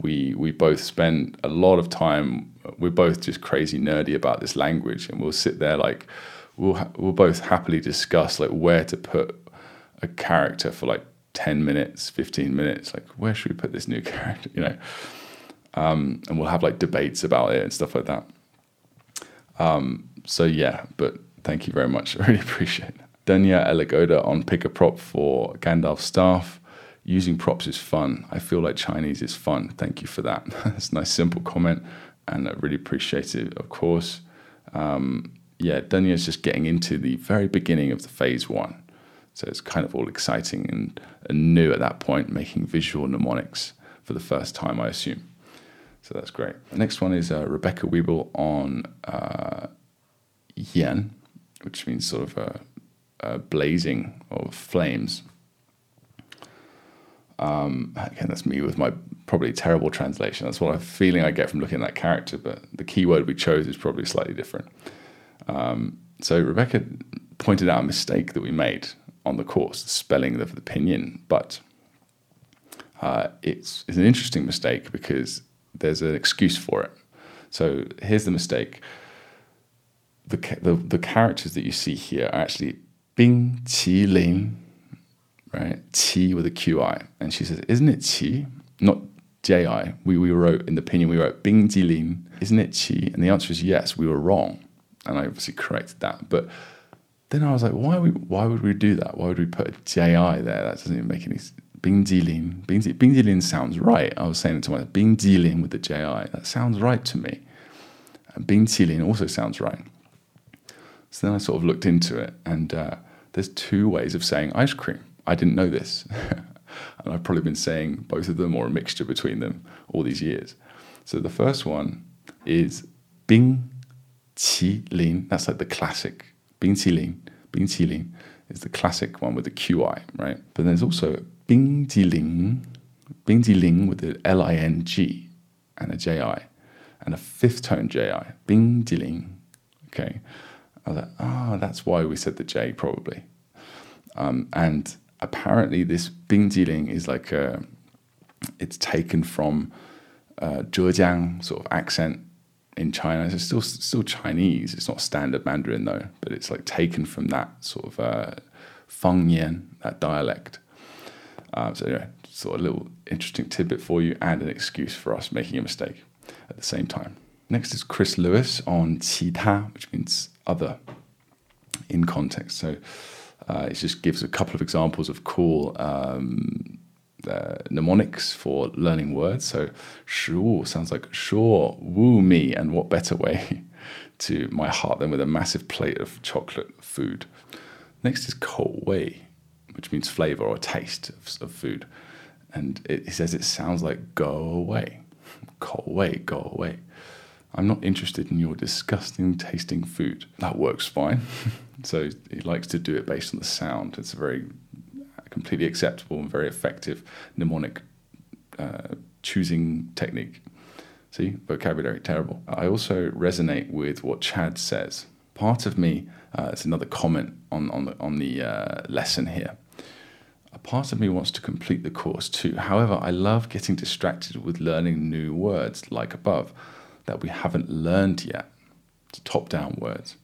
we we both spend a lot of time. We're both just crazy nerdy about this language, and we'll sit there like we'll ha- we'll both happily discuss like where to put a character for like ten minutes, fifteen minutes. Like where should we put this new character? You know, um, and we'll have like debates about it and stuff like that. Um, so yeah, but thank you very much. I really appreciate it. Danya Elagoda on Pick a Prop for Gandalf staff. Using props is fun. I feel like Chinese is fun. Thank you for that. That's a nice, simple comment, and I really appreciate it, of course. Um, yeah, Danya is just getting into the very beginning of the phase one. So it's kind of all exciting and, and new at that point, making visual mnemonics for the first time, I assume. So that's great. The next one is uh, Rebecca Weeble on uh, Yan, which means sort of a uh, blazing of flames. Um, again, that's me with my probably terrible translation. That's what I'm feeling I get from looking at that character, but the keyword we chose is probably slightly different. Um, so Rebecca pointed out a mistake that we made on the course, the spelling of the pinyin, but uh, it's, it's an interesting mistake because there's an excuse for it. So here's the mistake. The, the, the characters that you see here are actually Bing Qi right? Qi with a QI. And she says, Isn't it Qi? Not Ji. We, we wrote in the pinyin, we wrote Bing Ji Lin. Isn't it Qi? And the answer is yes, we were wrong. And I obviously corrected that. But then I was like, why, we, why would we do that? Why would we put a JI there? That doesn't even make any sense. Bing Jilin. Bing, Bing Jilin sounds right. I was saying it to myself, Bing Jilin with the JI. That sounds right to me. And Bing Jilin also sounds right. So then I sort of looked into it, and uh, there's two ways of saying ice cream. I didn't know this. and I've probably been saying both of them or a mixture between them all these years. So the first one is Bing Qi Lin. That's like the classic. Bing Qi Lin. Bing is the classic one with the QI, right? But there's also Bing Ji Ling, Bing Ji Ling with the L I N G and a J I, and a fifth tone J I, Bing Ji Ling. Okay. I was like, ah, oh, that's why we said the J probably. Um, and apparently, this Bing Ji Ling is like a, it's taken from uh, Zhejiang sort of accent in China. It's still still Chinese. It's not standard Mandarin though, but it's like taken from that sort of uh, that dialect. Uh, so yeah, sort of a little interesting tidbit for you and an excuse for us making a mistake at the same time. Next is Chris Lewis on 其他, which means other in context. So uh, it just gives a couple of examples of cool um, uh, mnemonics for learning words. So shu sounds like sure, woo me, and what better way to my heart than with a massive plate of chocolate food. Next is kou wei, which means flavor or taste of, of food, and it, says it sounds like go away, kou wei, go away. I'm not interested in your disgusting tasting food. That works fine. so he likes to do it based on the sound. It's a very completely acceptable and very effective mnemonic uh, choosing technique. See, vocabulary, terrible. I also resonate with what Chad says. Part of me, uh, it's another comment on, on the, on the uh, lesson here a part of me wants to complete the course too. However, I love getting distracted with learning new words, like above, that we haven't learned yet. Top down words.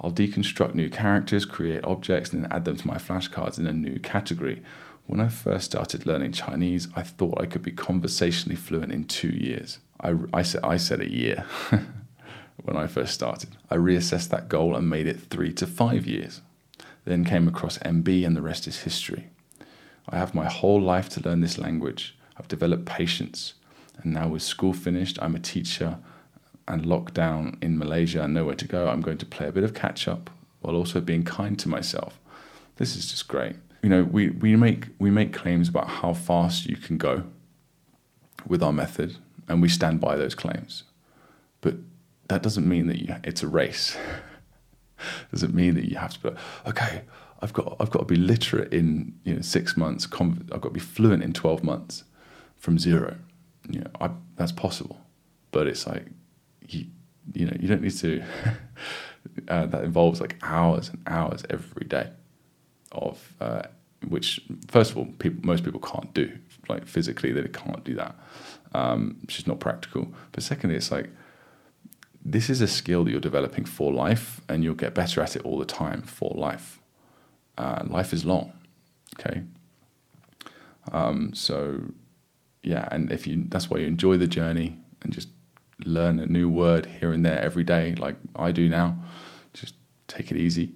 I'll deconstruct new characters, create objects, and then add them to my flashcards in a new category. When I first started learning Chinese, I thought I could be conversationally fluent in two years. I, I, said, I said a year when I first started. I reassessed that goal and made it three to five years. Then came across MB, and the rest is history. I have my whole life to learn this language. I've developed patience. And now, with school finished, I'm a teacher and locked down in Malaysia and nowhere to go. I'm going to play a bit of catch up while also being kind to myself. This is just great. You know, we, we, make, we make claims about how fast you can go with our method, and we stand by those claims. But that doesn't mean that you, it's a race. doesn't mean that you have to be, okay, I've got I've got to be literate in you know six months. I've got to be fluent in twelve months from zero. You know, I, that's possible, but it's like you you know you don't need to. uh, that involves like hours and hours every day of uh, which first of all people most people can't do like physically they can't do that um, it's just not practical but secondly it's like this is a skill that you're developing for life and you'll get better at it all the time for life uh, life is long. Okay. Um, so, yeah, and if you that's why you enjoy the journey and just learn a new word here and there every day, like I do now. Just take it easy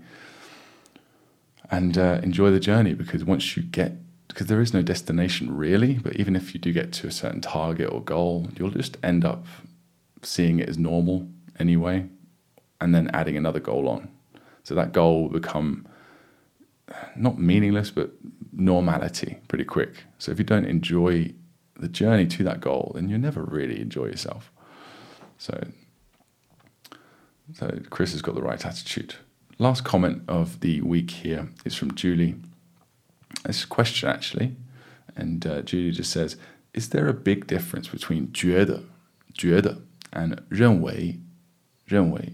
and uh, enjoy the journey because once you get because there is no destination really, but even if you do get to a certain target or goal, you'll just end up seeing it as normal anyway, and then adding another goal on. So that goal will become not meaningless, but normality pretty quick. So if you don't enjoy the journey to that goal, then you never really enjoy yourself. So, so Chris has got the right attitude. Last comment of the week here is from Julie. It's a question actually, and uh, Julie just says, "Is there a big difference between 觉得,觉得 and 认为,认为?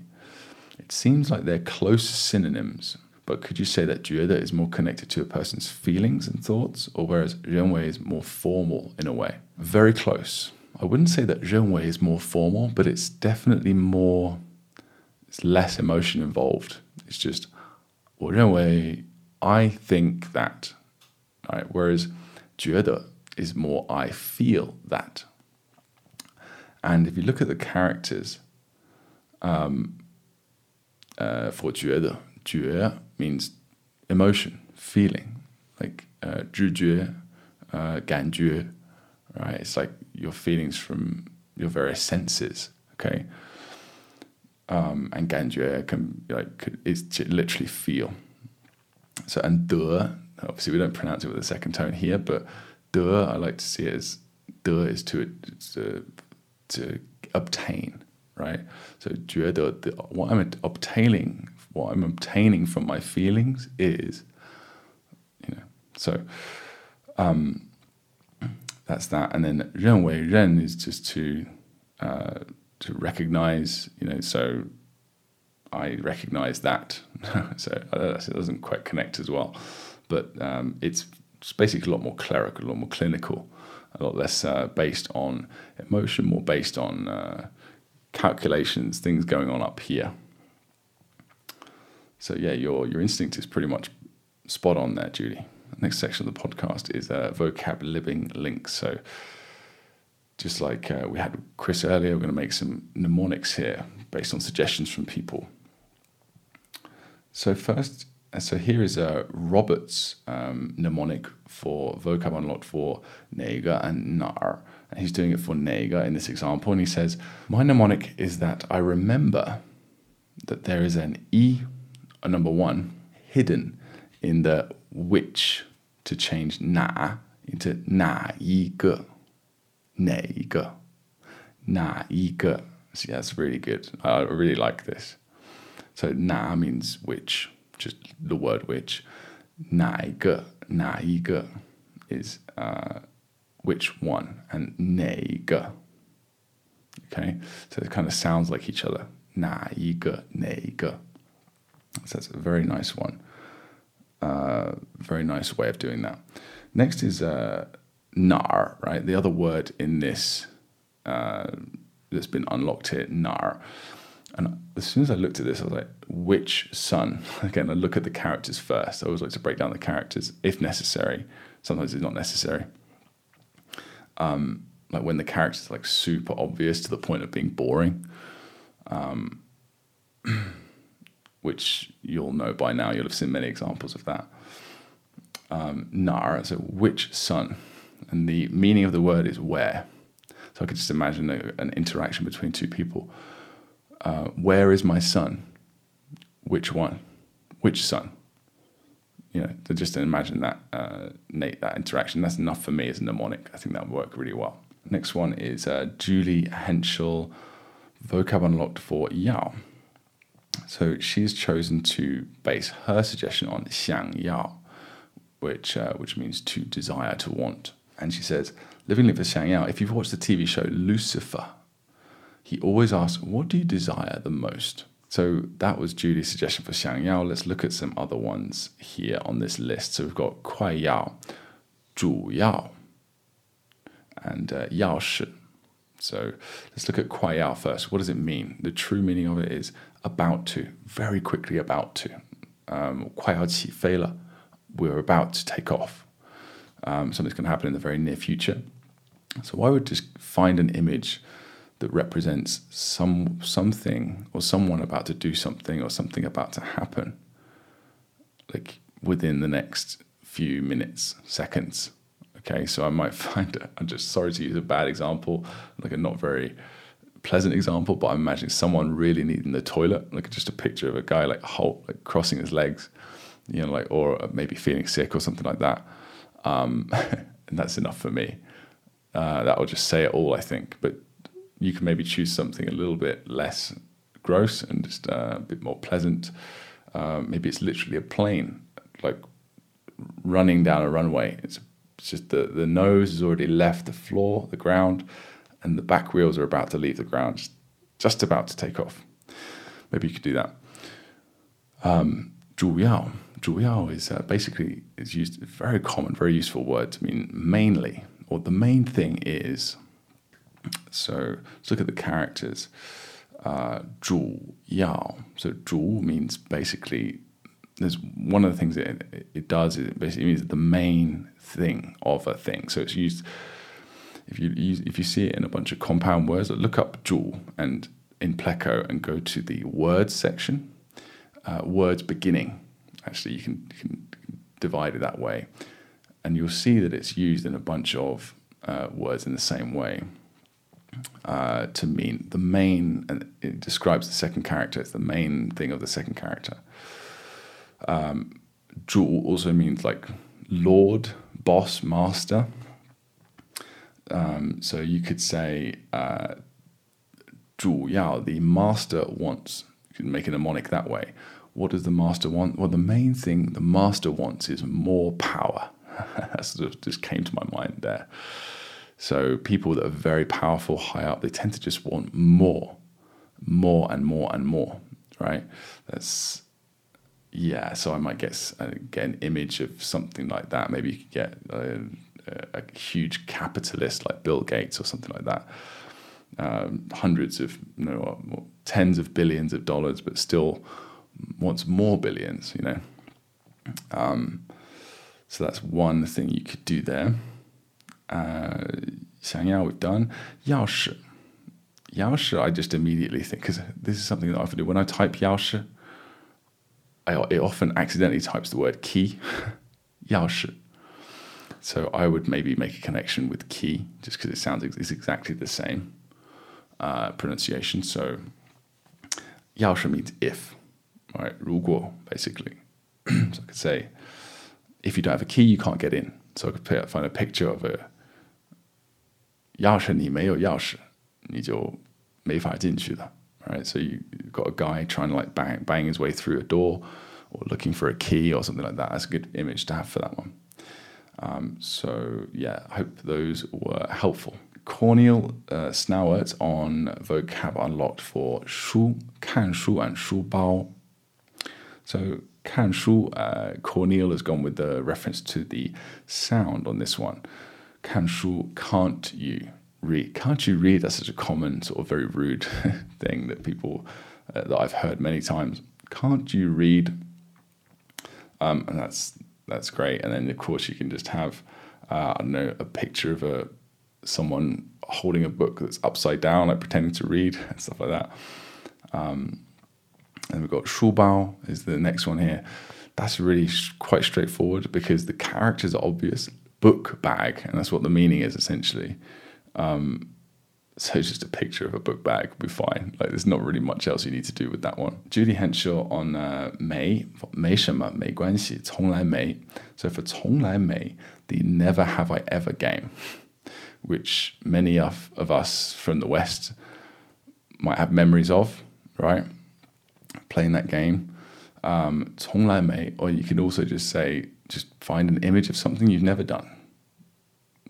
It seems like they're close synonyms." but could you say that 觉得 is more connected to a person's feelings and thoughts, or whereas 认为 is more formal in a way? Very close. I wouldn't say that Zhengwei is more formal, but it's definitely more, it's less emotion involved. It's just, well, Zhengwei, I think that, right? Whereas juede is more I feel that. And if you look at the characters um, uh, for juede, jue means emotion, feeling, like uh, ganjue, uh, right? It's like your feelings from your various senses. Okay. Um, and Gandhya can like is literally feel. So and dur, obviously we don't pronounce it with a second tone here, but dur I like to see it as dur is to to, to obtain, right? So the, what I'm obtaining, what I'm obtaining from my feelings is, you know, so. Um, that's that. And then 认为 ren is just to uh, to recognize, you know, so I recognize that. so uh, it doesn't quite connect as well, but um, it's, it's basically a lot more clerical, a lot more clinical a lot less uh, based on emotion, more based on uh, calculations, things going on up here. So yeah, your your instinct is pretty much spot on there, Judy. Next section of the podcast is uh, vocab living links. So just like uh, we had Chris earlier, we're going to make some mnemonics here based on suggestions from people. So first, so here is a Robert's um, mnemonic for vocab unlocked for nega and nar. And he's doing it for nega in this example. And he says, My mnemonic is that I remember that there is an E, a number one, hidden in the which to change na into na yi ge. Na yi ge. Na yi ge. See, that's really good. I really like this. So na means which just the word which. 哪一个,哪一个 is uh, which one, and 哪一个. Okay, so it kind of sounds like each other. 哪一个,哪一个. So that's a very nice one. Uh, very nice way of doing that. Next is uh, nar, right? The other word in this uh, that's been unlocked here, nar. And as soon as I looked at this, I was like, which son? Again, I look at the characters first. I always like to break down the characters if necessary. Sometimes it's not necessary. Um, like when the character's are like super obvious to the point of being boring, um, which you'll know by now. You'll have seen many examples of that. Um, nar, so which son? And the meaning of the word is where. So I could just imagine a, an interaction between two people uh, where is my son? Which one? Which son? You know, to just imagine that uh, that interaction. That's enough for me as a mnemonic. I think that would work really well. Next one is uh, Julie Henschel, vocab unlocked for Yao. So she's chosen to base her suggestion on xiang yao, which, uh, which means to desire, to want. And she says, Living Live with Xiang Yao, if you've watched the TV show Lucifer, he always asks, What do you desire the most? So that was Judy's suggestion for Xiang Yao. Let's look at some other ones here on this list. So we've got Kuai Yao, Zhu Yao, and uh, Yao Shi. So let's look at Kuai Yao first. What does it mean? The true meaning of it is about to, very quickly about to. Um, Kuai Yao Qi We're about to take off. Um, something's going to happen in the very near future. So I would just find an image that represents some something or someone about to do something or something about to happen like within the next few minutes seconds okay so i might find i'm just sorry to use a bad example like a not very pleasant example but i'm imagining someone really needing the toilet like just a picture of a guy like halt like crossing his legs you know like or maybe feeling sick or something like that um, and that's enough for me uh, that will just say it all i think but you can maybe choose something a little bit less gross and just uh, a bit more pleasant. Uh, maybe it's literally a plane, like running down a runway. It's, it's just the, the nose has already left the floor, the ground, and the back wheels are about to leave the ground, just, just about to take off. Maybe you could do that. Um, 主要主要 is uh, basically is used very common, very useful word to mean mainly, or the main thing is. So let's look at the characters. Uh, 主要 so 主 means basically there's one of the things that it, it does is it basically means the main thing of a thing. So it's used if you use, if you see it in a bunch of compound words, look up 主 and in Pleco and go to the words section, uh, words beginning. Actually, you can, you can divide it that way, and you'll see that it's used in a bunch of uh, words in the same way. Uh, to mean the main, and it describes the second character. It's the main thing of the second character. Um, 主 also means like lord, boss, master. Um, so you could say uh, the master wants. You can make a mnemonic that way. What does the master want? Well, the main thing the master wants is more power. that sort of just came to my mind there. So people that are very powerful, high up, they tend to just want more, more and more and more, right? That's yeah. So I might get uh, get an image of something like that. Maybe you could get a, a huge capitalist like Bill Gates or something like that. Um, hundreds of you know, tens of billions of dollars, but still wants more billions. You know, um, so that's one thing you could do there. Uh, we've done. Yaoshi. Yaoshi, I just immediately think, because this is something that I often do. When I type Yaoshi, it often accidentally types the word key. Yaoshi. So I would maybe make a connection with key just because it sounds it's exactly the same uh, pronunciation. So Yaoshi means if, right? 如果, basically. so I could say, if you don't have a key, you can't get in. So I could play, find a picture of a 钥匙你没有钥匙，你就没法进去的。Right, so you've got a guy trying to like bang, bang his way through a door, or looking for a key or something like that. That's a good image to have for that one. Um, so yeah, I hope those were helpful. Cornel uh, Snowert on vocab unlocked for 书、看书 and 书包. So 看书, uh, Cornel has gone with the reference to the sound on this one. 看书, can't you read? Can't you read? That's such a common, sort of very rude thing that people, uh, that I've heard many times. Can't you read? Um, and that's that's great. And then of course you can just have, uh, I don't know, a picture of a someone holding a book that's upside down, like pretending to read and stuff like that. Um, and we've got Shubao is the next one here. That's really sh- quite straightforward because the characters are obvious book bag, and that's what the meaning is essentially. Um, so it's just a picture of a book bag will be fine. Like there's not really much else you need to do with that one. Judy Henshaw on uh, 没没什么没关系从来没 So for 从来没 the never have I ever game, which many of, of us from the West might have memories of, right? Playing that game. Um, 从来没 or you can also just say just find an image of something you've never done.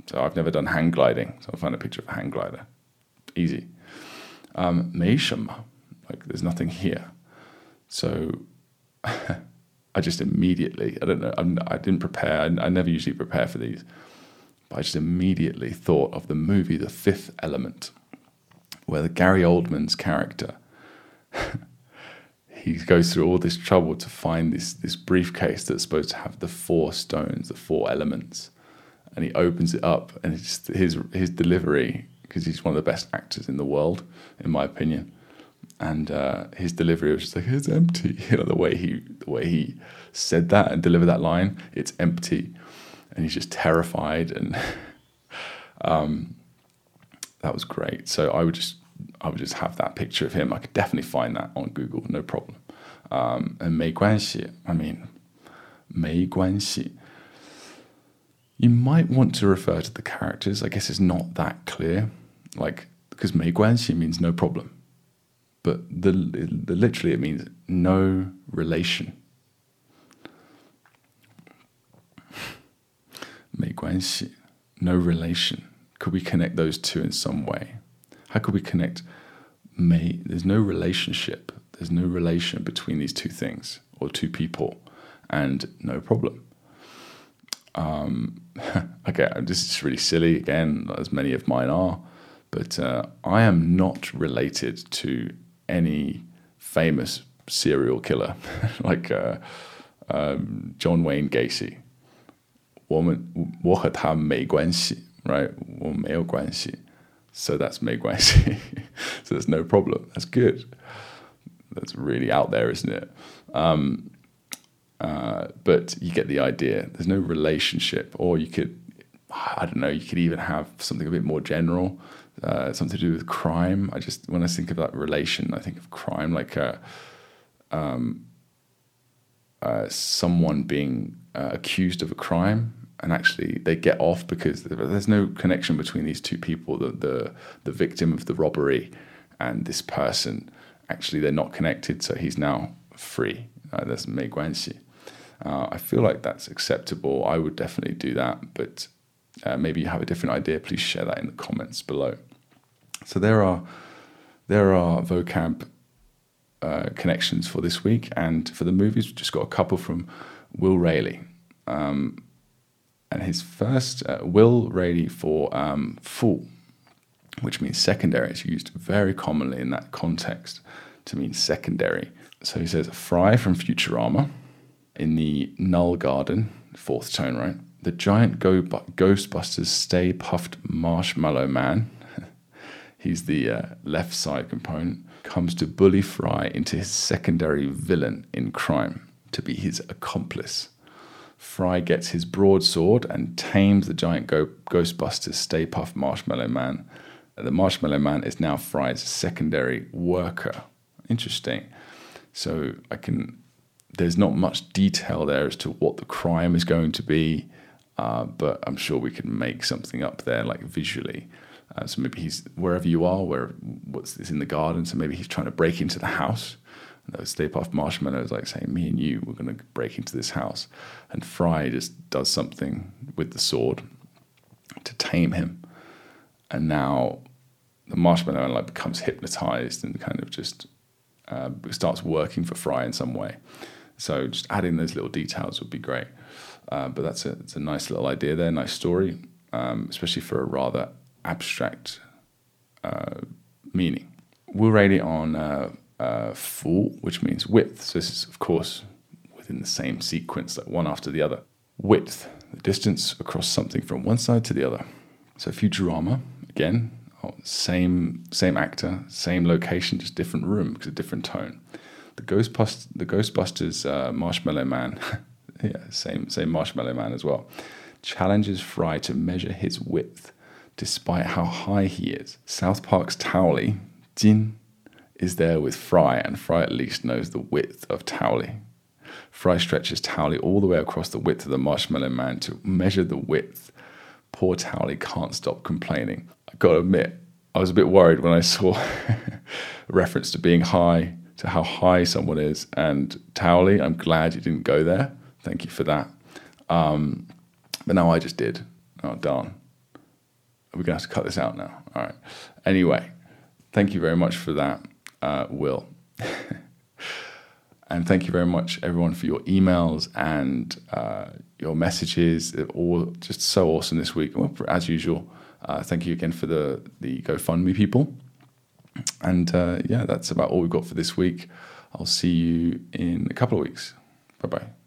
So I've never done hang gliding, so I'll find a picture of a hang glider. easy. Um, like there's nothing here. So I just immediately, I don't know, I'm, I did not prepare, I, I never usually prepare for these, but I just immediately thought of the movie The Fifth Element, where Gary Oldman's character. he goes through all this trouble to find this this briefcase that's supposed to have the four stones, the four elements, and he opens it up, and his his delivery because he's one of the best actors in the world, in my opinion, and uh, his delivery was just like it's empty. You know the way he the way he said that and delivered that line, it's empty, and he's just terrified, and um, that was great. So I would just I would just have that picture of him. I could definitely find that on Google, no problem. Um, and 没关系, I mean, 没关系. You might want to refer to the characters. I guess it's not that clear, like because 没关系 means no problem, but the, the literally it means no relation. 没关系, no relation. Could we connect those two in some way? How could we connect may? There's no relationship. There's no relation between these two things, or two people, and no problem. Um, okay, this is really silly again, as many of mine are, but uh, I am not related to any famous serial killer like uh, um, John Wayne Gacy. 我们我和他没关系，right？我没有关系，so that's 没关系，so there's no problem. That's good. That's really out there, isn't it? Um, uh, but you get the idea. There's no relationship, or you could, I don't know, you could even have something a bit more general, uh, something to do with crime. I just when I think of that relation, I think of crime like uh, um, uh, someone being uh, accused of a crime and actually they get off because there's no connection between these two people the the, the victim of the robbery and this person. Actually they're not connected so he's now free. Uh, that's me guanxi. Uh, i feel like that's acceptable. I would definitely do that but uh, maybe you have a different idea please share that in the comments below so there are there are vocab uh, connections for this week and for the movies we've just got a couple from Will Rayleigh um, and his first uh, Will Rayleigh for um, full, which means secondary. It's used very commonly in that context to mean secondary. So he says Fry from Futurama in the Null Garden, fourth tone, right? The giant Go- Ghostbusters Stay Puft Marshmallow Man. He's the uh, left side component. Comes to bully Fry into his secondary villain in crime to be his accomplice. Fry gets his broadsword and tames the giant Go- Ghostbusters Stay Puft Marshmallow Man. The Marshmallow Man is now Fry's secondary worker. Interesting. So I can. There's not much detail there as to what the crime is going to be, uh, but I'm sure we can make something up there, like visually. Uh, so maybe he's wherever you are, where what's this in the garden? So maybe he's trying to break into the house And those Stay Puft Marshmallows, like saying, "Me and you, we're going to break into this house," and Fry just does something with the sword to tame him, and now the marshmallow like becomes hypnotized and kind of just uh, starts working for Fry in some way. So just adding those little details would be great. Uh, but that's a it's a nice little idea there, nice story, um, especially for a rather abstract uh, meaning. We're it on uh, uh, full, which means width. So this is, of course, within the same sequence, like one after the other. Width, the distance across something from one side to the other. So Futurama, again, oh, same same actor, same location, just different room because a different tone. The Ghostbusters, the Ghostbusters uh, Marshmallow Man, yeah, same same Marshmallow Man as well, challenges Fry to measure his width, despite how high he is. South Park's Towelie, Jin, is there with Fry, and Fry at least knows the width of Towelie. Fry stretches Towelie all the way across the width of the Marshmallow Man to measure the width. Poor Towelie can't stop complaining. I gotta admit, I was a bit worried when I saw a reference to being high, to how high someone is. And Towelie, I'm glad you didn't go there. Thank you for that. Um, but now I just did. Oh, darn. We're going to have to cut this out now. All right. Anyway, thank you very much for that uh, will. and thank you very much, everyone, for your emails and uh, your messages. They're all just so awesome this week. Well, as usual, uh, thank you again for the, the GoFundMe people. And uh, yeah, that's about all we've got for this week. I'll see you in a couple of weeks. Bye bye.